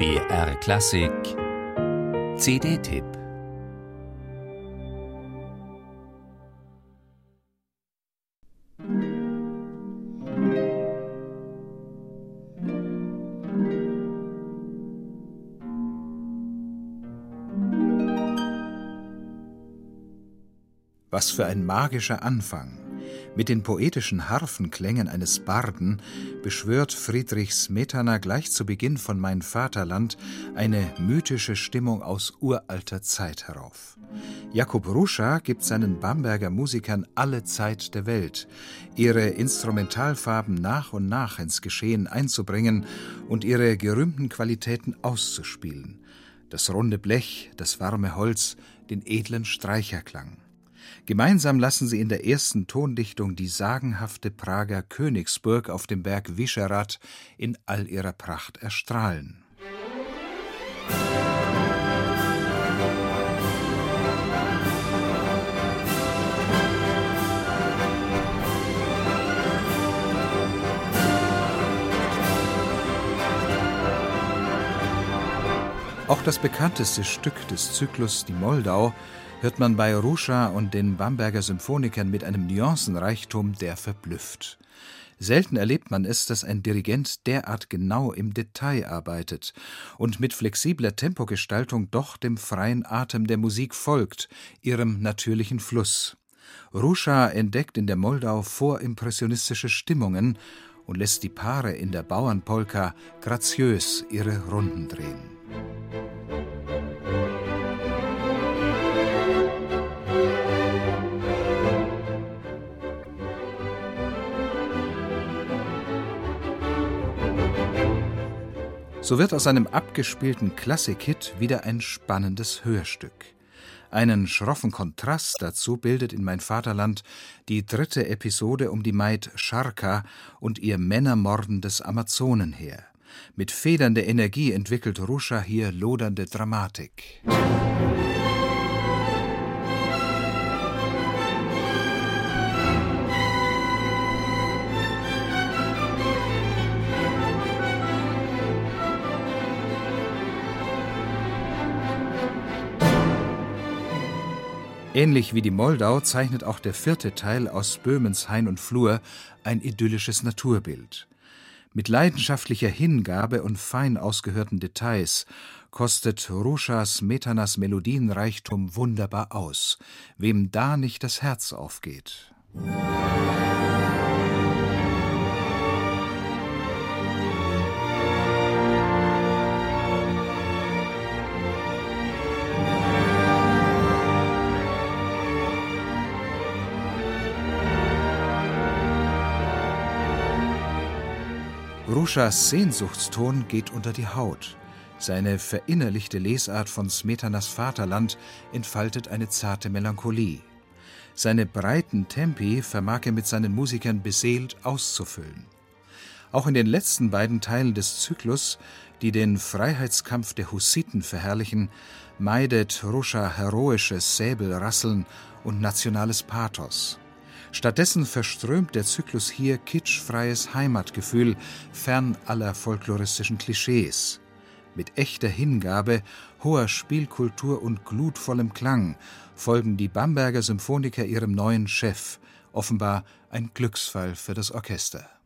BR Klassik CD-Tipp Was für ein magischer Anfang! Mit den poetischen Harfenklängen eines Barden beschwört Friedrich Smetana gleich zu Beginn von Mein Vaterland eine mythische Stimmung aus uralter Zeit herauf. Jakub Ruscha gibt seinen Bamberger Musikern alle Zeit der Welt, ihre Instrumentalfarben nach und nach ins Geschehen einzubringen und ihre gerühmten Qualitäten auszuspielen. Das runde Blech, das warme Holz, den edlen Streicherklang. Gemeinsam lassen sie in der ersten Tondichtung die sagenhafte Prager Königsburg auf dem Berg Vyšehrad in all ihrer Pracht erstrahlen. Auch das bekannteste Stück des Zyklus, die Moldau, hört man bei Ruscha und den Bamberger Symphonikern mit einem Nuancenreichtum, der verblüfft. Selten erlebt man es, dass ein Dirigent derart genau im Detail arbeitet und mit flexibler Tempogestaltung doch dem freien Atem der Musik folgt, ihrem natürlichen Fluss. Ruscha entdeckt in der Moldau vorimpressionistische Stimmungen und lässt die Paare in der Bauernpolka graziös ihre Runden drehen. So wird aus einem abgespielten Klassikhit wieder ein spannendes Hörstück. Einen schroffen Kontrast dazu bildet in Mein Vaterland die dritte Episode um die Maid Scharka und ihr männermordendes Amazonenheer. Mit federnder Energie entwickelt Ruscha hier lodernde Dramatik. Ähnlich wie die Moldau zeichnet auch der vierte Teil aus Böhmens Hain und Flur ein idyllisches Naturbild. Mit leidenschaftlicher Hingabe und fein ausgehörten Details kostet Ruschas Metanas Melodienreichtum wunderbar aus, wem da nicht das Herz aufgeht. Ruschas Sehnsuchtston geht unter die Haut. Seine verinnerlichte Lesart von Smetanas Vaterland entfaltet eine zarte Melancholie. Seine breiten Tempi vermag er mit seinen Musikern beseelt auszufüllen. Auch in den letzten beiden Teilen des Zyklus, die den Freiheitskampf der Hussiten verherrlichen, meidet Ruscha heroisches Säbelrasseln und nationales Pathos. Stattdessen verströmt der Zyklus hier kitschfreies Heimatgefühl fern aller folkloristischen Klischees. Mit echter Hingabe, hoher Spielkultur und glutvollem Klang folgen die Bamberger Symphoniker ihrem neuen Chef, offenbar ein Glücksfall für das Orchester.